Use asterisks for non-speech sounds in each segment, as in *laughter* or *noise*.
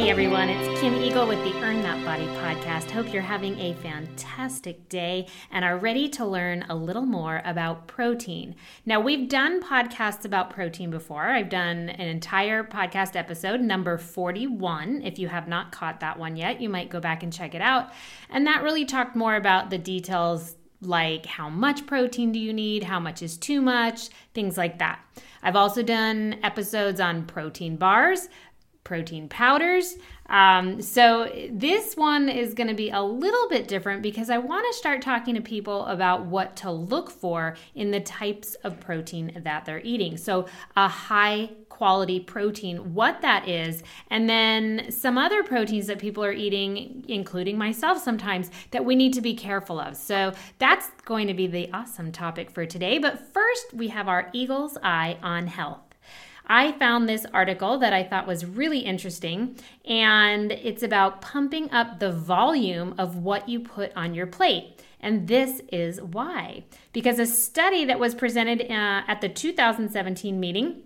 Hey everyone, it's Kim Eagle with the Earn That Body podcast. Hope you're having a fantastic day and are ready to learn a little more about protein. Now, we've done podcasts about protein before. I've done an entire podcast episode, number 41. If you have not caught that one yet, you might go back and check it out. And that really talked more about the details like how much protein do you need, how much is too much, things like that. I've also done episodes on protein bars, protein powders. Um, so this one is going to be a little bit different because I want to start talking to people about what to look for in the types of protein that they're eating. So a high quality protein, what that is, and then some other proteins that people are eating, including myself sometimes, that we need to be careful of. So that's going to be the awesome topic for today. But first, we have our Eagle's Eye on Health. I found this article that I thought was really interesting, and it's about pumping up the volume of what you put on your plate. And this is why. Because a study that was presented uh, at the 2017 meeting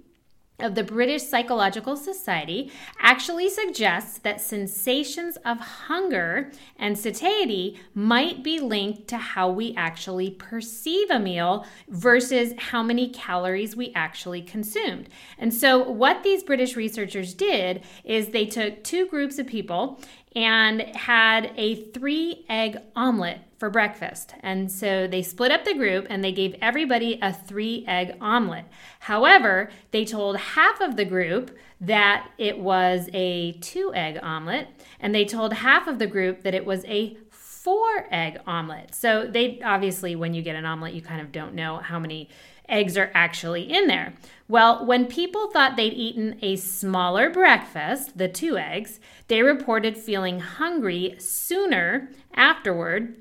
of the British Psychological Society actually suggests that sensations of hunger and satiety might be linked to how we actually perceive a meal versus how many calories we actually consumed. And so, what these British researchers did is they took two groups of people and had a three egg omelet for breakfast. And so they split up the group and they gave everybody a three egg omelet. However, they told half of the group that it was a two egg omelet, and they told half of the group that it was a four egg omelet. So they obviously, when you get an omelet, you kind of don't know how many eggs are actually in there. Well, when people thought they'd eaten a smaller breakfast, the two eggs, they reported feeling hungry sooner afterward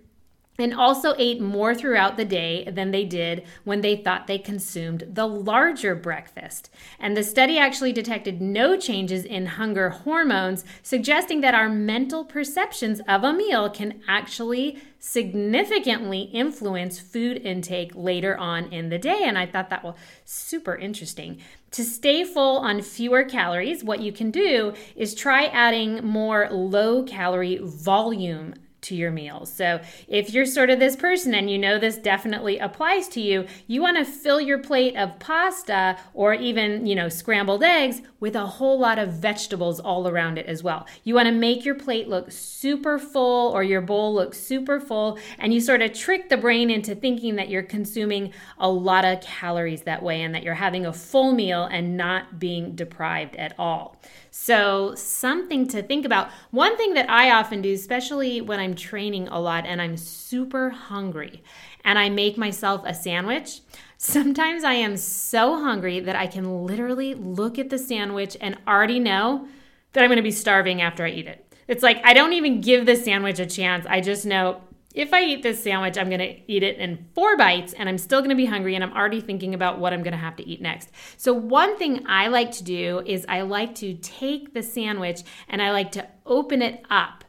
and also ate more throughout the day than they did when they thought they consumed the larger breakfast. And the study actually detected no changes in hunger hormones, suggesting that our mental perceptions of a meal can actually significantly influence food intake later on in the day. And I thought that was super interesting. To stay full on fewer calories, what you can do is try adding more low calorie volume to your meals. So, if you're sort of this person and you know this definitely applies to you, you want to fill your plate of pasta or even, you know, scrambled eggs with a whole lot of vegetables all around it as well. You want to make your plate look super full or your bowl look super full, and you sort of trick the brain into thinking that you're consuming a lot of calories that way and that you're having a full meal and not being deprived at all. So, something to think about. One thing that I often do, especially when I'm training a lot and I'm super hungry and I make myself a sandwich, sometimes I am so hungry that I can literally look at the sandwich and already know that I'm going to be starving after I eat it. It's like I don't even give the sandwich a chance. I just know if I eat this sandwich, I'm going to eat it in four bites and I'm still going to be hungry and I'm already thinking about what I'm going to have to eat next. So, one thing I like to do is I like to take the sandwich and I like to open it up.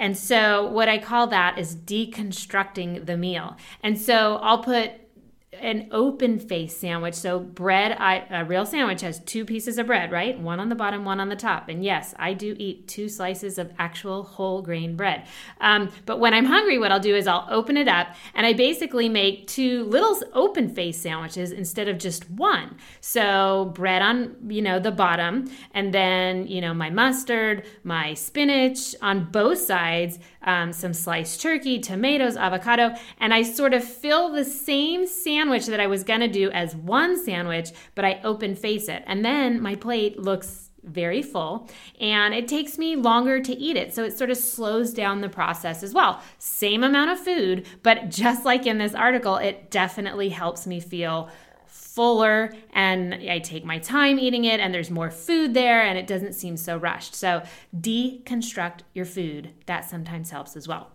And so, what I call that is deconstructing the meal. And so, I'll put an open face sandwich. So bread, I, a real sandwich has two pieces of bread, right? One on the bottom, one on the top. And yes, I do eat two slices of actual whole grain bread. Um, but when I'm hungry, what I'll do is I'll open it up and I basically make two little open face sandwiches instead of just one. So bread on, you know, the bottom, and then, you know, my mustard, my spinach on both sides, um, some sliced turkey, tomatoes, avocado, and I sort of fill the same sandwich that I was gonna do as one sandwich, but I open face it. And then my plate looks very full and it takes me longer to eat it. So it sort of slows down the process as well. Same amount of food, but just like in this article, it definitely helps me feel fuller and I take my time eating it and there's more food there and it doesn't seem so rushed. So deconstruct your food. That sometimes helps as well.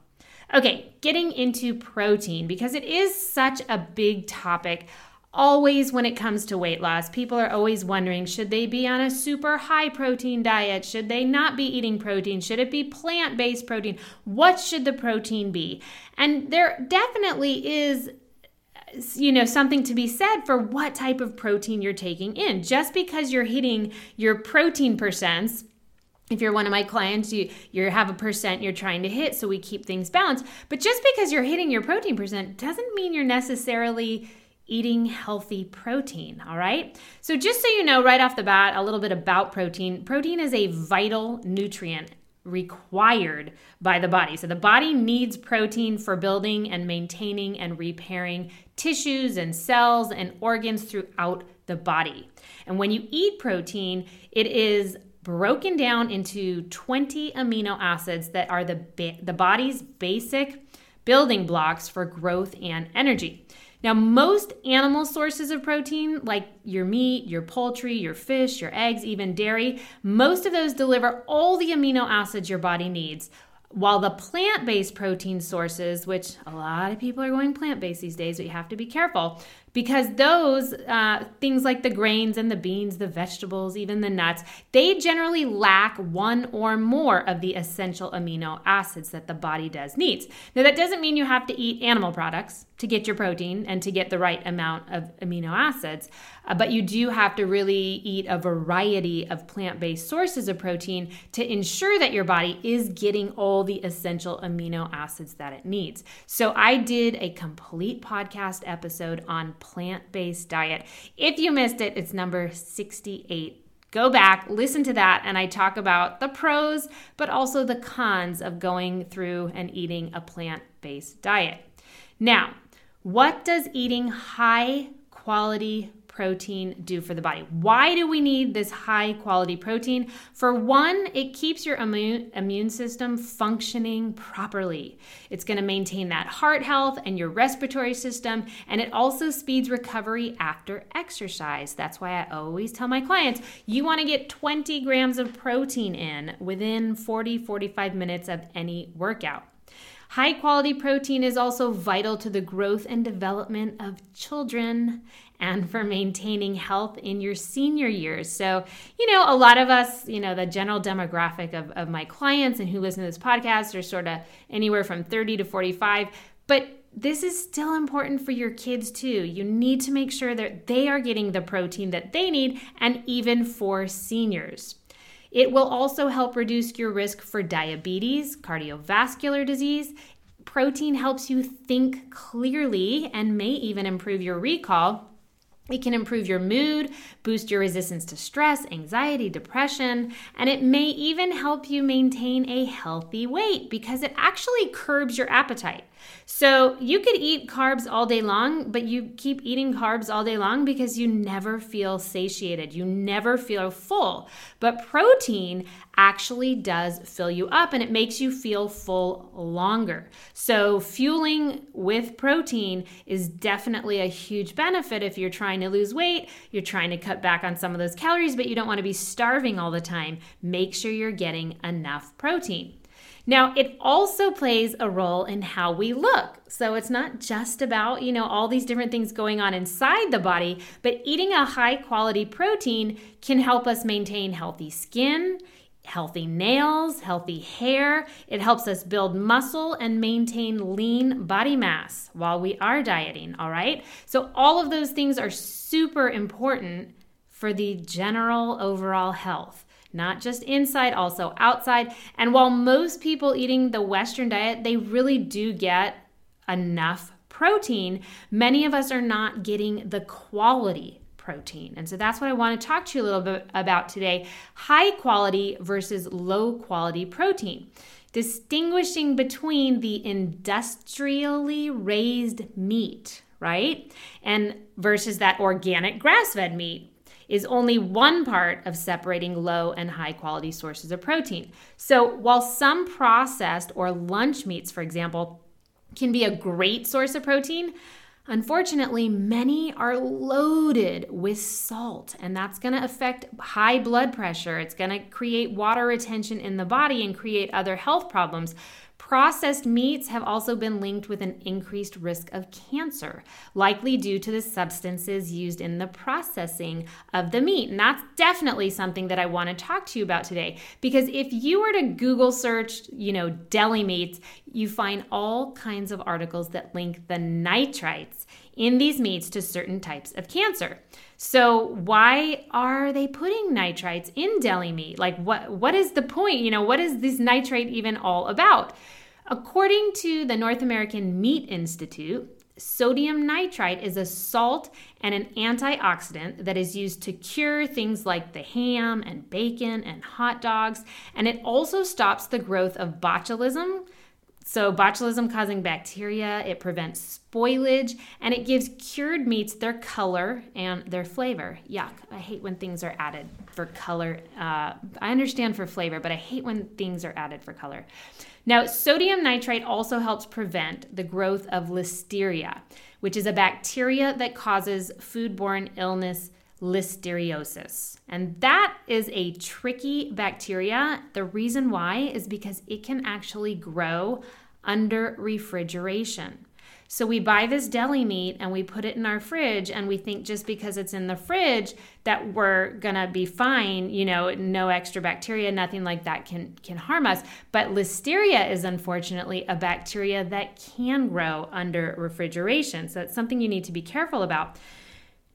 Okay, getting into protein because it is such a big topic. Always, when it comes to weight loss, people are always wondering should they be on a super high protein diet? Should they not be eating protein? Should it be plant based protein? What should the protein be? And there definitely is you know something to be said for what type of protein you're taking in. Just because you're hitting your protein percents if you're one of my clients you you have a percent you're trying to hit so we keep things balanced. But just because you're hitting your protein percent doesn't mean you're necessarily eating healthy protein all right? So just so you know right off the bat a little bit about protein. Protein is a vital nutrient required by the body. So the body needs protein for building and maintaining and repairing tissues and cells and organs throughout the body. And when you eat protein, it is broken down into 20 amino acids that are the, ba- the body's basic building blocks for growth and energy. Now, most animal sources of protein, like your meat, your poultry, your fish, your eggs, even dairy, most of those deliver all the amino acids your body needs while the plant based protein sources, which a lot of people are going plant based these days, but you have to be careful because those uh, things like the grains and the beans, the vegetables, even the nuts, they generally lack one or more of the essential amino acids that the body does needs. Now, that doesn't mean you have to eat animal products to get your protein and to get the right amount of amino acids. Uh, but you do have to really eat a variety of plant based sources of protein to ensure that your body is getting all the essential amino acids that it needs. So I did a complete podcast episode on plant based diet. If you missed it, it's number 68 go back, listen to that, and I talk about the pros, but also the cons of going through and eating a plant based diet. Now, what does eating high quality protein do for the body? Why do we need this high quality protein? For one, it keeps your immune, immune system functioning properly. It's going to maintain that heart health and your respiratory system, and it also speeds recovery after exercise. That's why I always tell my clients you want to get 20 grams of protein in within 40 45 minutes of any workout. High quality protein is also vital to the growth and development of children and for maintaining health in your senior years. So, you know, a lot of us, you know, the general demographic of, of my clients and who listen to this podcast are sort of anywhere from 30 to 45. But this is still important for your kids too. You need to make sure that they are getting the protein that they need, and even for seniors. It will also help reduce your risk for diabetes, cardiovascular disease. Protein helps you think clearly and may even improve your recall. It can improve your mood, boost your resistance to stress, anxiety, depression, and it may even help you maintain a healthy weight because it actually curbs your appetite. So you could eat carbs all day long, but you keep eating carbs all day long because you never feel satiated. You never feel full. But protein actually does fill you up and it makes you feel full longer. So fueling with protein is definitely a huge benefit if you're trying to lose weight, you're trying to cut back on some of those calories, but you don't want to be starving all the time. Make sure you're getting enough protein. Now, it also plays a role in how we look. So it's not just about, you know, all these different things going on inside the body, but eating a high quality protein can help us maintain healthy skin, healthy nails, healthy hair. It helps us build muscle and maintain lean body mass while we are dieting, all right? So all of those things are super important for the general overall health not just inside, also outside. And while most people eating the Western diet, they really do get enough protein, many of us are not getting the quality protein. And so that's what I want to talk to you a little bit about today high quality versus low quality protein. Distinguishing between the industrially raised meat, right? And versus that organic grass fed meat is only one part of separating low and high quality sources of protein. So, while some processed or lunch meats, for example, can be a great source of protein, Unfortunately, many are loaded with salt, and that's going to affect high blood pressure. It's going to create water retention in the body and create other health problems. Processed meats have also been linked with an increased risk of cancer, likely due to the substances used in the processing of the meat. And that's definitely something that I want to talk to you about today because if you were to Google search, you know, deli meats, you find all kinds of articles that link the nitrites in these meats to certain types of cancer. So why are they putting nitrites in deli meat? Like what what is the point? You know, what is this nitrate even all about? According to the North American Meat Institute, sodium nitrite is a salt and an antioxidant that is used to cure things like the ham and bacon and hot dogs, and it also stops the growth of botulism, so, botulism causing bacteria, it prevents spoilage, and it gives cured meats their color and their flavor. Yuck. I hate when things are added for color. Uh, I understand for flavor, but I hate when things are added for color. Now, sodium nitrite also helps prevent the growth of listeria, which is a bacteria that causes foodborne illness listeriosis. And that is a tricky bacteria. The reason why is because it can actually grow under refrigeration. So we buy this deli meat and we put it in our fridge and we think just because it's in the fridge that we're to be fine, you know, no extra bacteria, nothing like that can can harm us. But listeria is unfortunately a bacteria that can grow under refrigeration. So it's something you need to be careful about.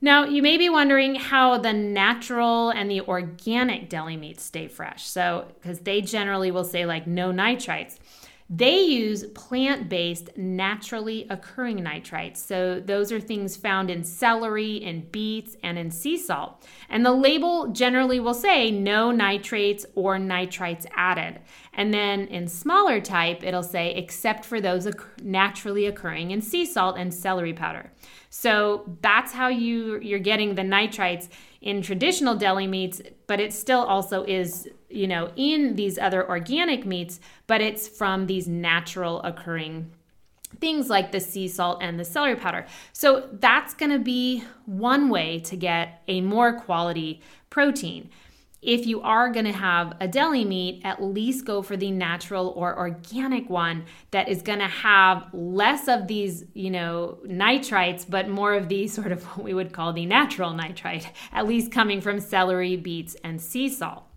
Now, you may be wondering how the natural and the organic deli meats stay fresh. So, because they generally will say like no nitrites. They use plant based, naturally occurring nitrites. So, those are things found in celery, in beets, and in sea salt. And the label generally will say no nitrates or nitrites added. And then in smaller type, it'll say except for those naturally occurring in sea salt and celery powder. So, that's how you, you're getting the nitrites in traditional deli meats, but it still also is you know, in these other organic meats, but it's from these natural occurring things like the sea salt and the celery powder. So that's going to be one way to get a more quality protein. If you are going to have a deli meat, at least go for the natural or organic one that is going to have less of these, you know, nitrites, but more of these *laughs* sort of what we would call the natural nitrite, at least coming from celery, beets, and sea salt.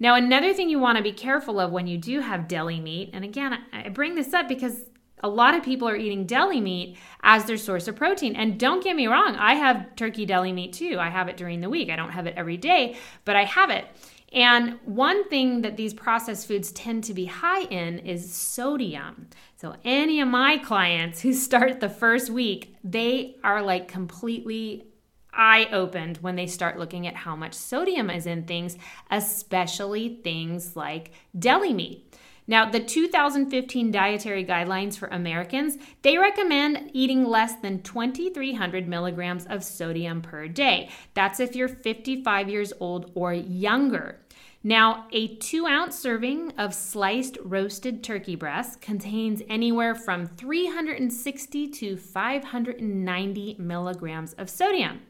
Now, another thing you want to be careful of when you do have deli meat, and again, I bring this up because a lot of people are eating deli meat as their source of protein. And don't get me wrong, I have turkey deli meat too. I have it during the week. I don't have it every day, but I have it. And one thing that these processed foods tend to be high in is sodium. So, any of my clients who *laughs* start the first week, they are like completely eye opened when they start looking at how much sodium is in things, especially things like deli meat. Now, the 2015 dietary guidelines for Americans, they recommend eating less than 2300 milligrams of sodium per day. That's if you're 55 years old or younger. Now, a two ounce serving of sliced roasted turkey breast contains anywhere from 360 to 590 milligrams of sodium.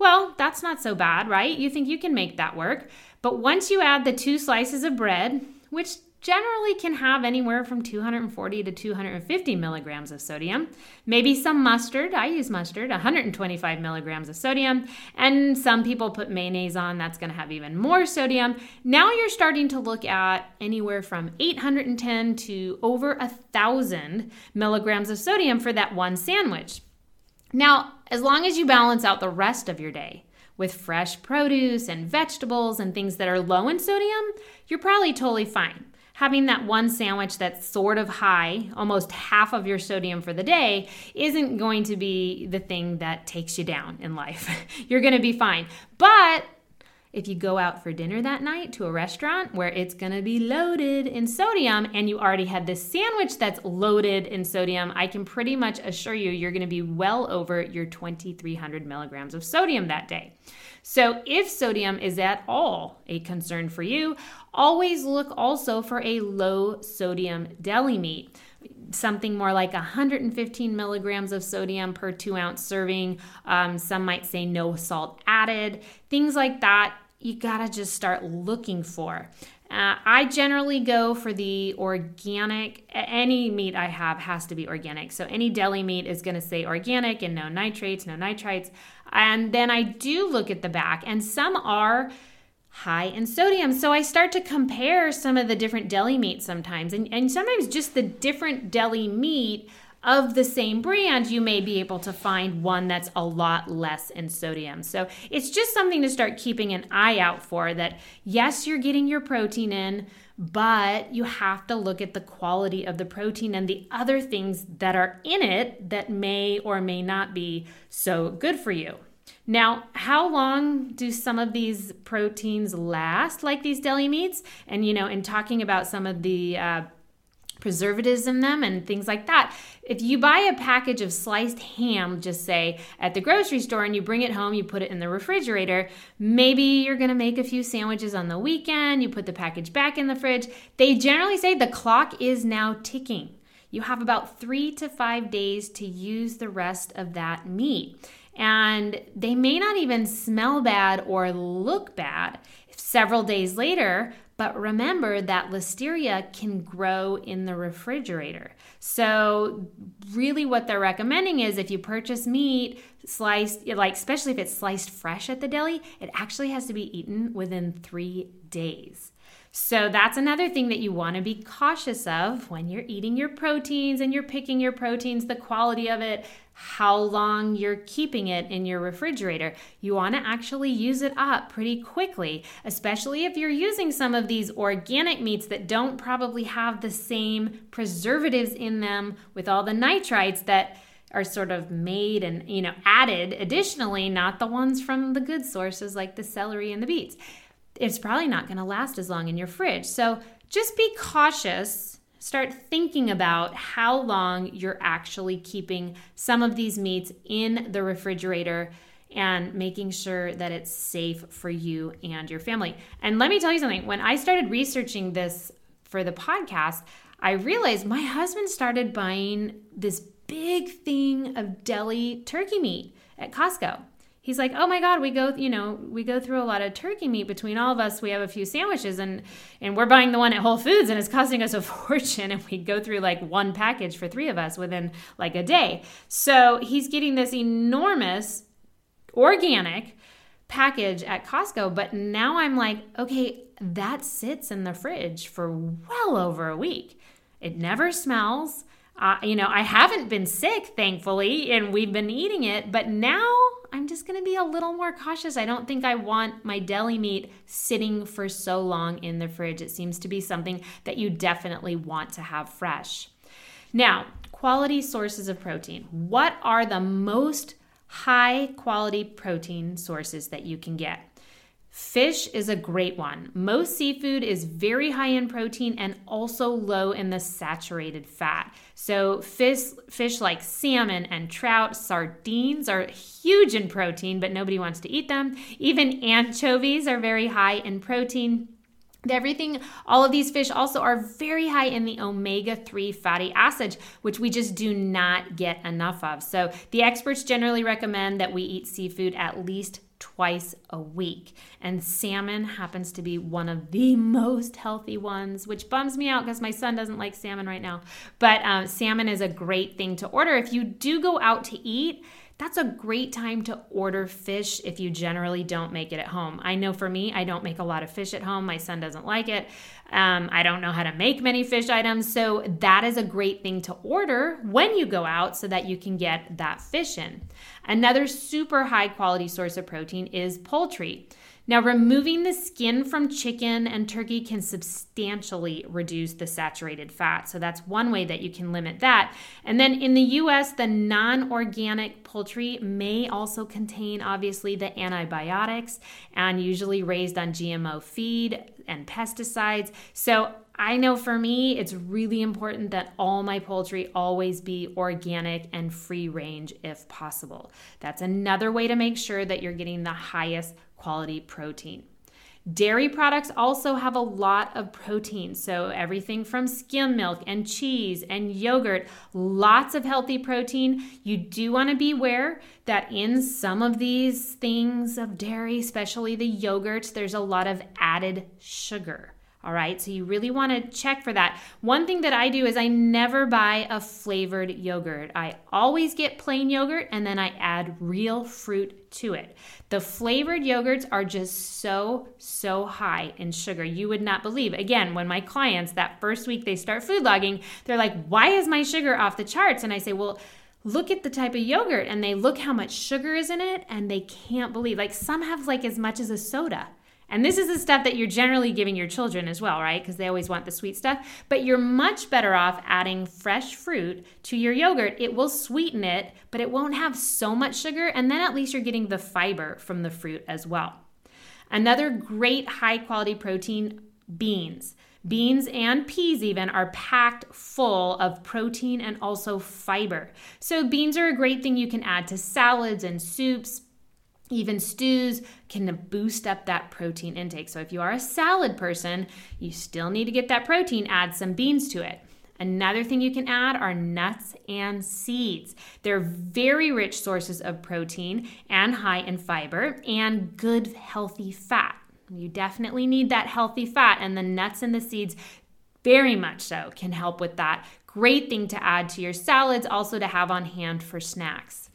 Well, that's not so bad, right? You think you can make that work. But once you add the two slices of bread, which generally can have anywhere from 240 to 250 milligrams of sodium. Maybe some mustard, I use mustard, 125 milligrams of sodium, and some people put mayonnaise on, that's to have even more sodium. Now you're starting to look at anywhere from 810 to over a thousand milligrams of sodium for that one sandwich. Now, as long as you balance out the rest of your day with fresh produce and vegetables and things that are low in sodium, you're probably totally fine. Having that one sandwich that's sort of high, almost half of your sodium for the day, isn't going to be the thing that takes you down in life. *laughs* you're going to be fine. But if you go out for dinner that night to a restaurant where it's to be loaded in sodium and you already had this sandwich that's loaded in sodium, I can pretty much assure you you're to be well over your 2300 milligrams of sodium that day. So, if sodium is at all a concern for you, always look also for a low sodium deli meat something more like 115 milligrams of sodium per two ounce serving. Um, some might say no salt added. Things like that, you gotta just start looking for. Uh, I generally go for the organic. Any meat I have has to be organic. So any deli meat is going to say organic and no nitrates, no nitrites. And then I do look at the back, and some are high in sodium. So I start to compare some of the different deli meats sometimes. And, and sometimes just the different deli meat of the same brand, you may be able to find one that's a lot less in sodium. So it's just something to start keeping an eye out for that, yes, you're getting your protein in, but you have to look at the quality of the protein and the other things that are in it that may or may not be so good for you. Now, how long do some of these proteins last, like these deli meats? And, you know, in talking about some of the uh, preservatives in them and things like that. If you buy a package of sliced ham, just say at the grocery store, and you bring it home, you put it in the refrigerator, maybe you're gonna make a few sandwiches on the weekend, you put the package back in the fridge. They generally say the clock is now ticking. You have about three to five days to use the rest of that meat and they may not even smell bad or look bad several days later. But remember that listeria can grow in the refrigerator. So, really, what they're recommending is if you purchase meat sliced, like especially if it's sliced fresh at the deli, it actually has to be eaten within three days. So that's another thing that you want to be cautious of when you're eating your proteins and you're picking your proteins, the quality of it, how long you're keeping it in your refrigerator. You want to actually use it up pretty quickly, especially if you're using some of these organic meats that don't probably have the same preservatives in them with all the nitrites that are sort of made and you know added additionally not the ones from the good sources like the celery and the beets it's probably not going to last as long in your fridge. So just be cautious. Start thinking about how long you're actually keeping some of these meats in the refrigerator and making sure that it's safe for you and your family. And let me tell you something when I started researching this for the podcast, I realized my husband started buying this big thing of deli turkey meat at Costco he's like, "Oh my god, we go, you know, we go through a lot of turkey meat between all of us. We have a few sandwiches and and we're buying the one at Whole Foods and it's costing us a *laughs* fortune and we go through like one package for 3 of us within like a day." So, he's getting this enormous organic package at Costco, but now I'm like, "Okay, that sits in the fridge for well over a week. It never smells." You know, I haven't been sick, thankfully, and we've been eating it, but now I'm just to be a little more cautious. I don't think I want my deli meat sitting for so long in the fridge. It seems to be something that you definitely want to have fresh. Now, quality sources of protein. What are the most high quality protein sources that you can get? Fish is a great one. Most seafood is very high in protein and also low in the saturated fat. So, fish, fish like salmon and trout, sardines are huge in protein, but nobody wants to eat them. Even anchovies are very high in protein. Everything, all of these fish also are very high in the omega 3 fatty acids, which we just do not get enough of. So, the experts generally recommend that we eat seafood at least twice a week. And salmon happens to be one of the *laughs* most healthy ones, which bums me out because my son doesn't like salmon right now. But um, salmon is a great thing to order. If you do go out to eat, that's a great time to order fish if you generally don't make it at home. I know for me, I don't make a lot of fish at home. My son doesn't like it. Um, I don't know how to make many fish items. So, that is a great thing to order when you go out so that you can get that fish in. Another super high quality source of protein is poultry. Now, removing the skin from chicken and turkey can substantially reduce the saturated fat. So, that's one way that you can limit that. And then in the US, the non organic poultry may also contain, obviously, the antibiotics and usually raised on GMO feed and pesticides. So, I know for me, it's really important that all my poultry always be organic and free range if possible. That's another way to make sure that you're getting the highest quality protein. Dairy products also have a lot of protein. So, everything from skim milk and cheese and yogurt, lots of healthy protein. You do want to be aware that in some of these things of dairy, especially the yogurts, there's a lot of added sugar All right, so you really want to check for that. One thing that I do is I never buy a flavored yogurt. I always get plain yogurt and then I add real fruit to it. The flavored yogurts are just so, so high in sugar. You would not believe. Again, when my clients that first week they start food logging, they're like, why is my sugar off the charts? And I say, well, look at the type of yogurt and they look how much sugar is in it and they can't believe like some have like as much as a soda and this is the stuff that you're generally giving your children as well, right? Because they always want the sweet stuff. But you're much better off adding fresh fruit to your yogurt. It will sweeten it, but it won't have so much sugar. And then at least you're getting the fiber from the fruit as well. Another great high quality protein beans. Beans and peas, even, are packed full of protein and also fiber. So, beans are a great thing you can add to salads and soups, even stews can boost up that protein intake. So, if you are a salad person, you still need to get that protein, add some beans to it. Another thing you can add are nuts and seeds. They're very rich sources of protein and high in fiber and good, healthy fat. You definitely need that healthy fat, and the nuts and the seeds, very much so, can help with that. Great thing to add to your salads, also to have on hand for snacks.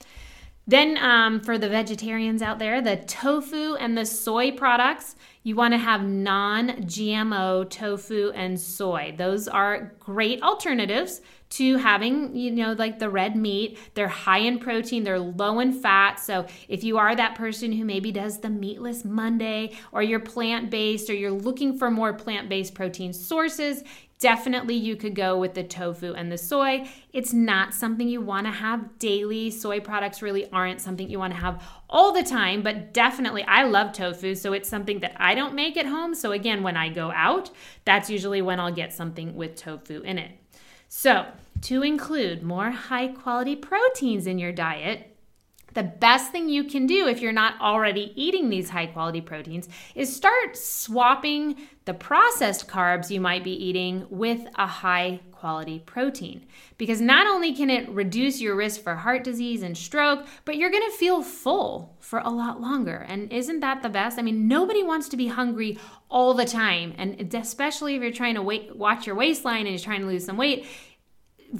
Then, um, for the vegetarians out there, the tofu and the soy products, you want to have non GMO tofu and soy. Those are great alternatives to having, you know, like the red meat. They're high in protein, they're low in fat. So, if you are that person who maybe does the meatless Monday or you're plant based or you're looking for more plant based protein sources, Definitely, you could go with the tofu and the soy. It's not something you want to have daily. Soy products really aren't something you want to have all the time, but definitely, I love tofu, so it's something that I don't make at home. So, again, when I go out, that's usually when I'll get something with tofu in it. So, to include more high quality proteins in your diet, the best thing you can do if you're not already eating these high quality proteins is start swapping the processed carbs you might be eating with a high quality protein. Because not only can it reduce your risk for heart disease and stroke, but you're gonna feel full for a lot longer. And isn't that the best? I mean, nobody wants to be hungry all the time. And especially if you're trying to wait, watch your waistline and you're trying to lose some weight,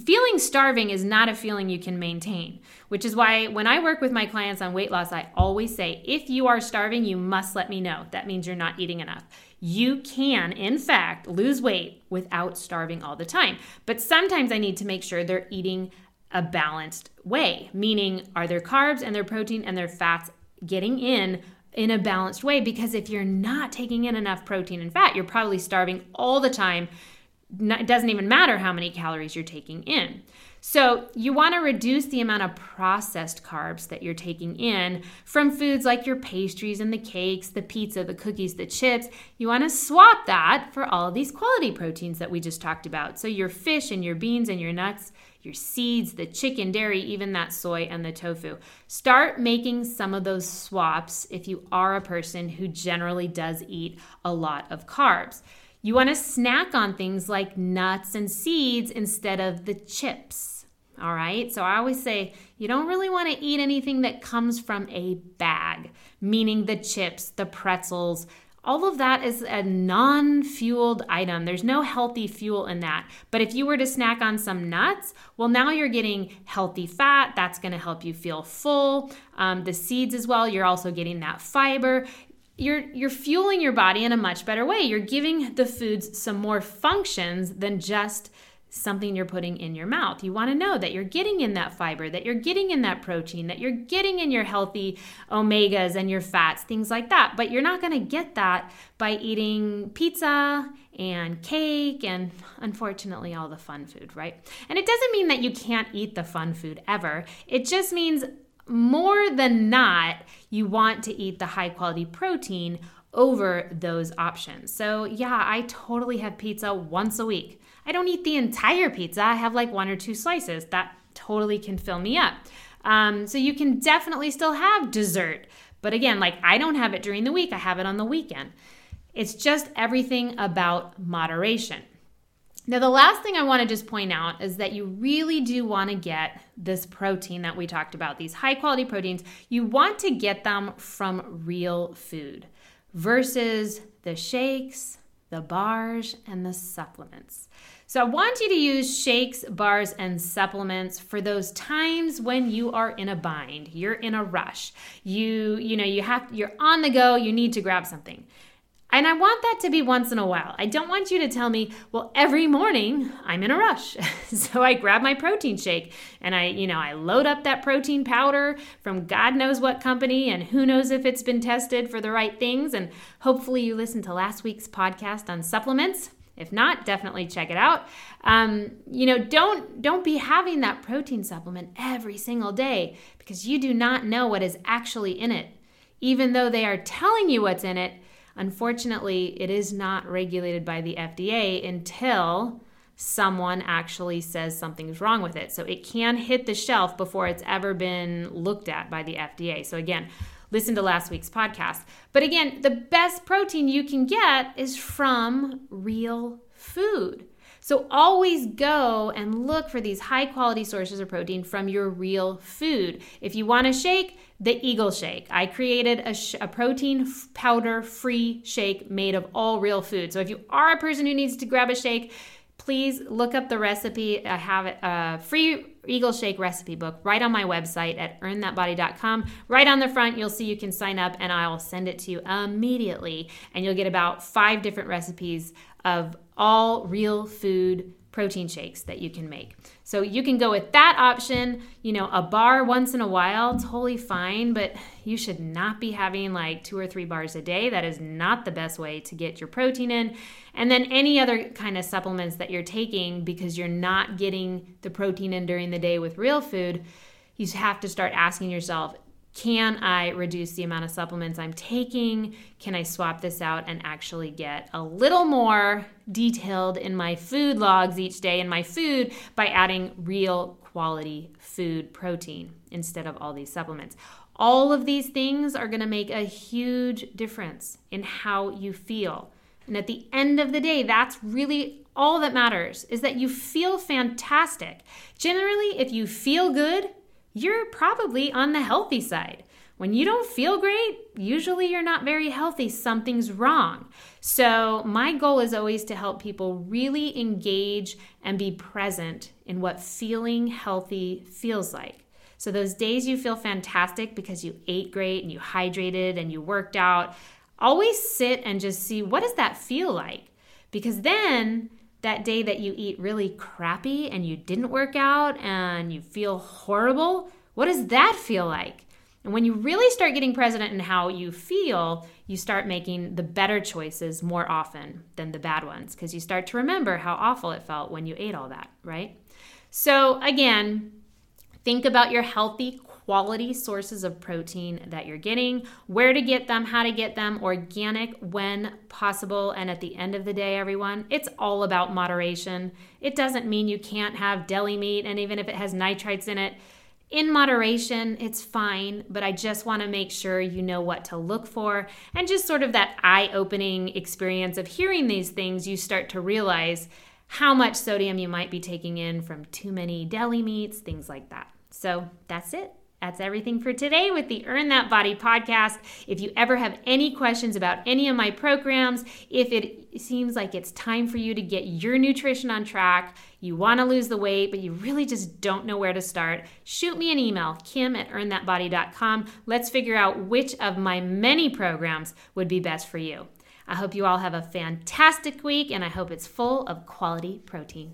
feeling starving is not a feeling you can maintain, which is why when I work with my clients on weight loss, I always say, if you are starving, you must let me know. That means you're not eating enough. You can, in fact, lose weight without starving all the time. But sometimes I need to make sure they're eating a balanced way, meaning are their carbs and their protein and their fats getting in in a balanced way? Because if you're not taking in enough protein and fat, you're probably starving all the time it doesn't even matter how many calories you're taking in. So, you want to reduce the amount of processed carbs that you're taking in from foods like your pastries and the cakes, the pizza, the cookies, the chips. You want to swap that for all of these quality proteins that we just talked about. So, your fish and your beans and your nuts, your seeds, the chicken, dairy, even that soy and the tofu. Start making some of those swaps if you are a person who generally does eat a lot of carbs. You want to snack on things like nuts and seeds instead of the chips. All right. So I always say you don't really want to eat anything that comes from a bag, meaning the chips, the pretzels. All of that is a non fueled item. There's no healthy fuel in that. But if you were to snack on some nuts, well, now you're getting healthy fat. That's going to help you feel full. Um, the seeds as well, you're also getting that fiber you're you're fueling your body in a much better way. You're giving the foods some more functions than just something you're putting in your mouth. You want to know that you're getting in that fiber, that you're getting in that protein, that you're getting in your healthy omegas and your fats, things like that. But you're not going to get that by eating pizza and cake and unfortunately all the fun food, right? And it doesn't mean that you can't eat the fun food ever. It just means more than not, you want to eat the high quality protein over those options. So, yeah, I totally have pizza once a week. I don't eat the entire pizza, I have like one or two slices. That totally can fill me up. Um, so, you can definitely still have dessert. But again, like I don't have it during the week, I have it on the weekend. It's just everything about moderation. Now, the last thing I want to just point out is that you really do want to get this protein that we talked about, these high quality proteins. You want to get them from real food versus the shakes, the bars and the supplements. So I want you to use shakes, bars, and supplements for those times when you are in a bind, you're in a rush. You, you know, you have you're on the go, you need to grab something. And I want that to be once in a while. I don't want you to tell me, well, every morning I'm in a rush. *laughs* so I grab my protein shake and I, you know, I load up that protein powder from God knows what company and who knows if it's been tested for the right things. And hopefully you listened to last week's podcast on supplements. If not, definitely check it out. Um, you know, don't don't be having that protein supplement every single day because you do not know what is actually in it. Even though they are telling you what's in it, Unfortunately, it is not regulated by the FDA until someone actually says something's wrong with it. So it can hit the shelf before it's ever been looked at by the FDA. So again, listen to last week's podcast. But again, the best protein you can get is from real food. So always go and look for these high quality sources of protein from your real food. If you want a shake, the Eagle Shake. I created a, sh- a protein f- powder free shake made of all real food. So if you are a person who needs to grab a shake, please look up the recipe. I have a uh, free Eagle Shake recipe book right on my website at earnthatbody.com. Right on the front, you'll see you can sign up and I'll send it to you immediately. And you'll get about five different recipes of all real food protein shakes that you can make. So you can go with that option, you know, a bar once in a while, totally fine, but you should not be having like two or three bars a day. That is not the best way to get your protein in. And then any other kind of supplements that you're taking because you're not getting the protein in during the day with real food, you have to start asking yourself, can I reduce the amount of supplements I'm taking? Can I swap this out and actually get a little more detailed in my food logs each day in my food by adding real quality food protein instead of all these supplements? All of these things are to make a huge difference in how you feel. And at the end of the day, that's really all that matters is that you feel fantastic. Generally, if you feel good, you're probably on the healthy side. When you don't feel great, usually you're not very healthy. Something's wrong. So, my goal is always to help people really engage and be present in what feeling healthy feels like. So, those days you feel fantastic because you ate great and you hydrated and you worked out, always sit and just see what does that feel like? Because then that day that you eat really crappy and you didn't work out and you feel horrible, what does that feel like? And when you really start getting present in how you feel, you start making the better choices more often than the bad ones because you start to remember how awful it felt when you ate all that, right? So, again, think about your healthy, quality sources of protein that you're getting, where to get them, how to get them, organic when possible. And at the end of the day, everyone, it's all about moderation. It doesn't mean you can't have deli meat, and even if it has nitrites in it, in moderation, it's fine, but I just want to make sure you know what to look for. And just sort of that eye opening experience of hearing these things, you start to realize how much sodium you might be taking in from too many deli meats, things like that. So that's it. That's everything for today with the Earn That Body podcast. If you ever have any questions about any of my programs, if it seems like it's time for you to get your nutrition on track, you want to lose the weight, but you really just don't know where to start, shoot me an email, kim at earnthatbody.com. Let's figure out which of my many programs would be best for you. I hope you all have a fantastic week, and I hope it's full of quality protein.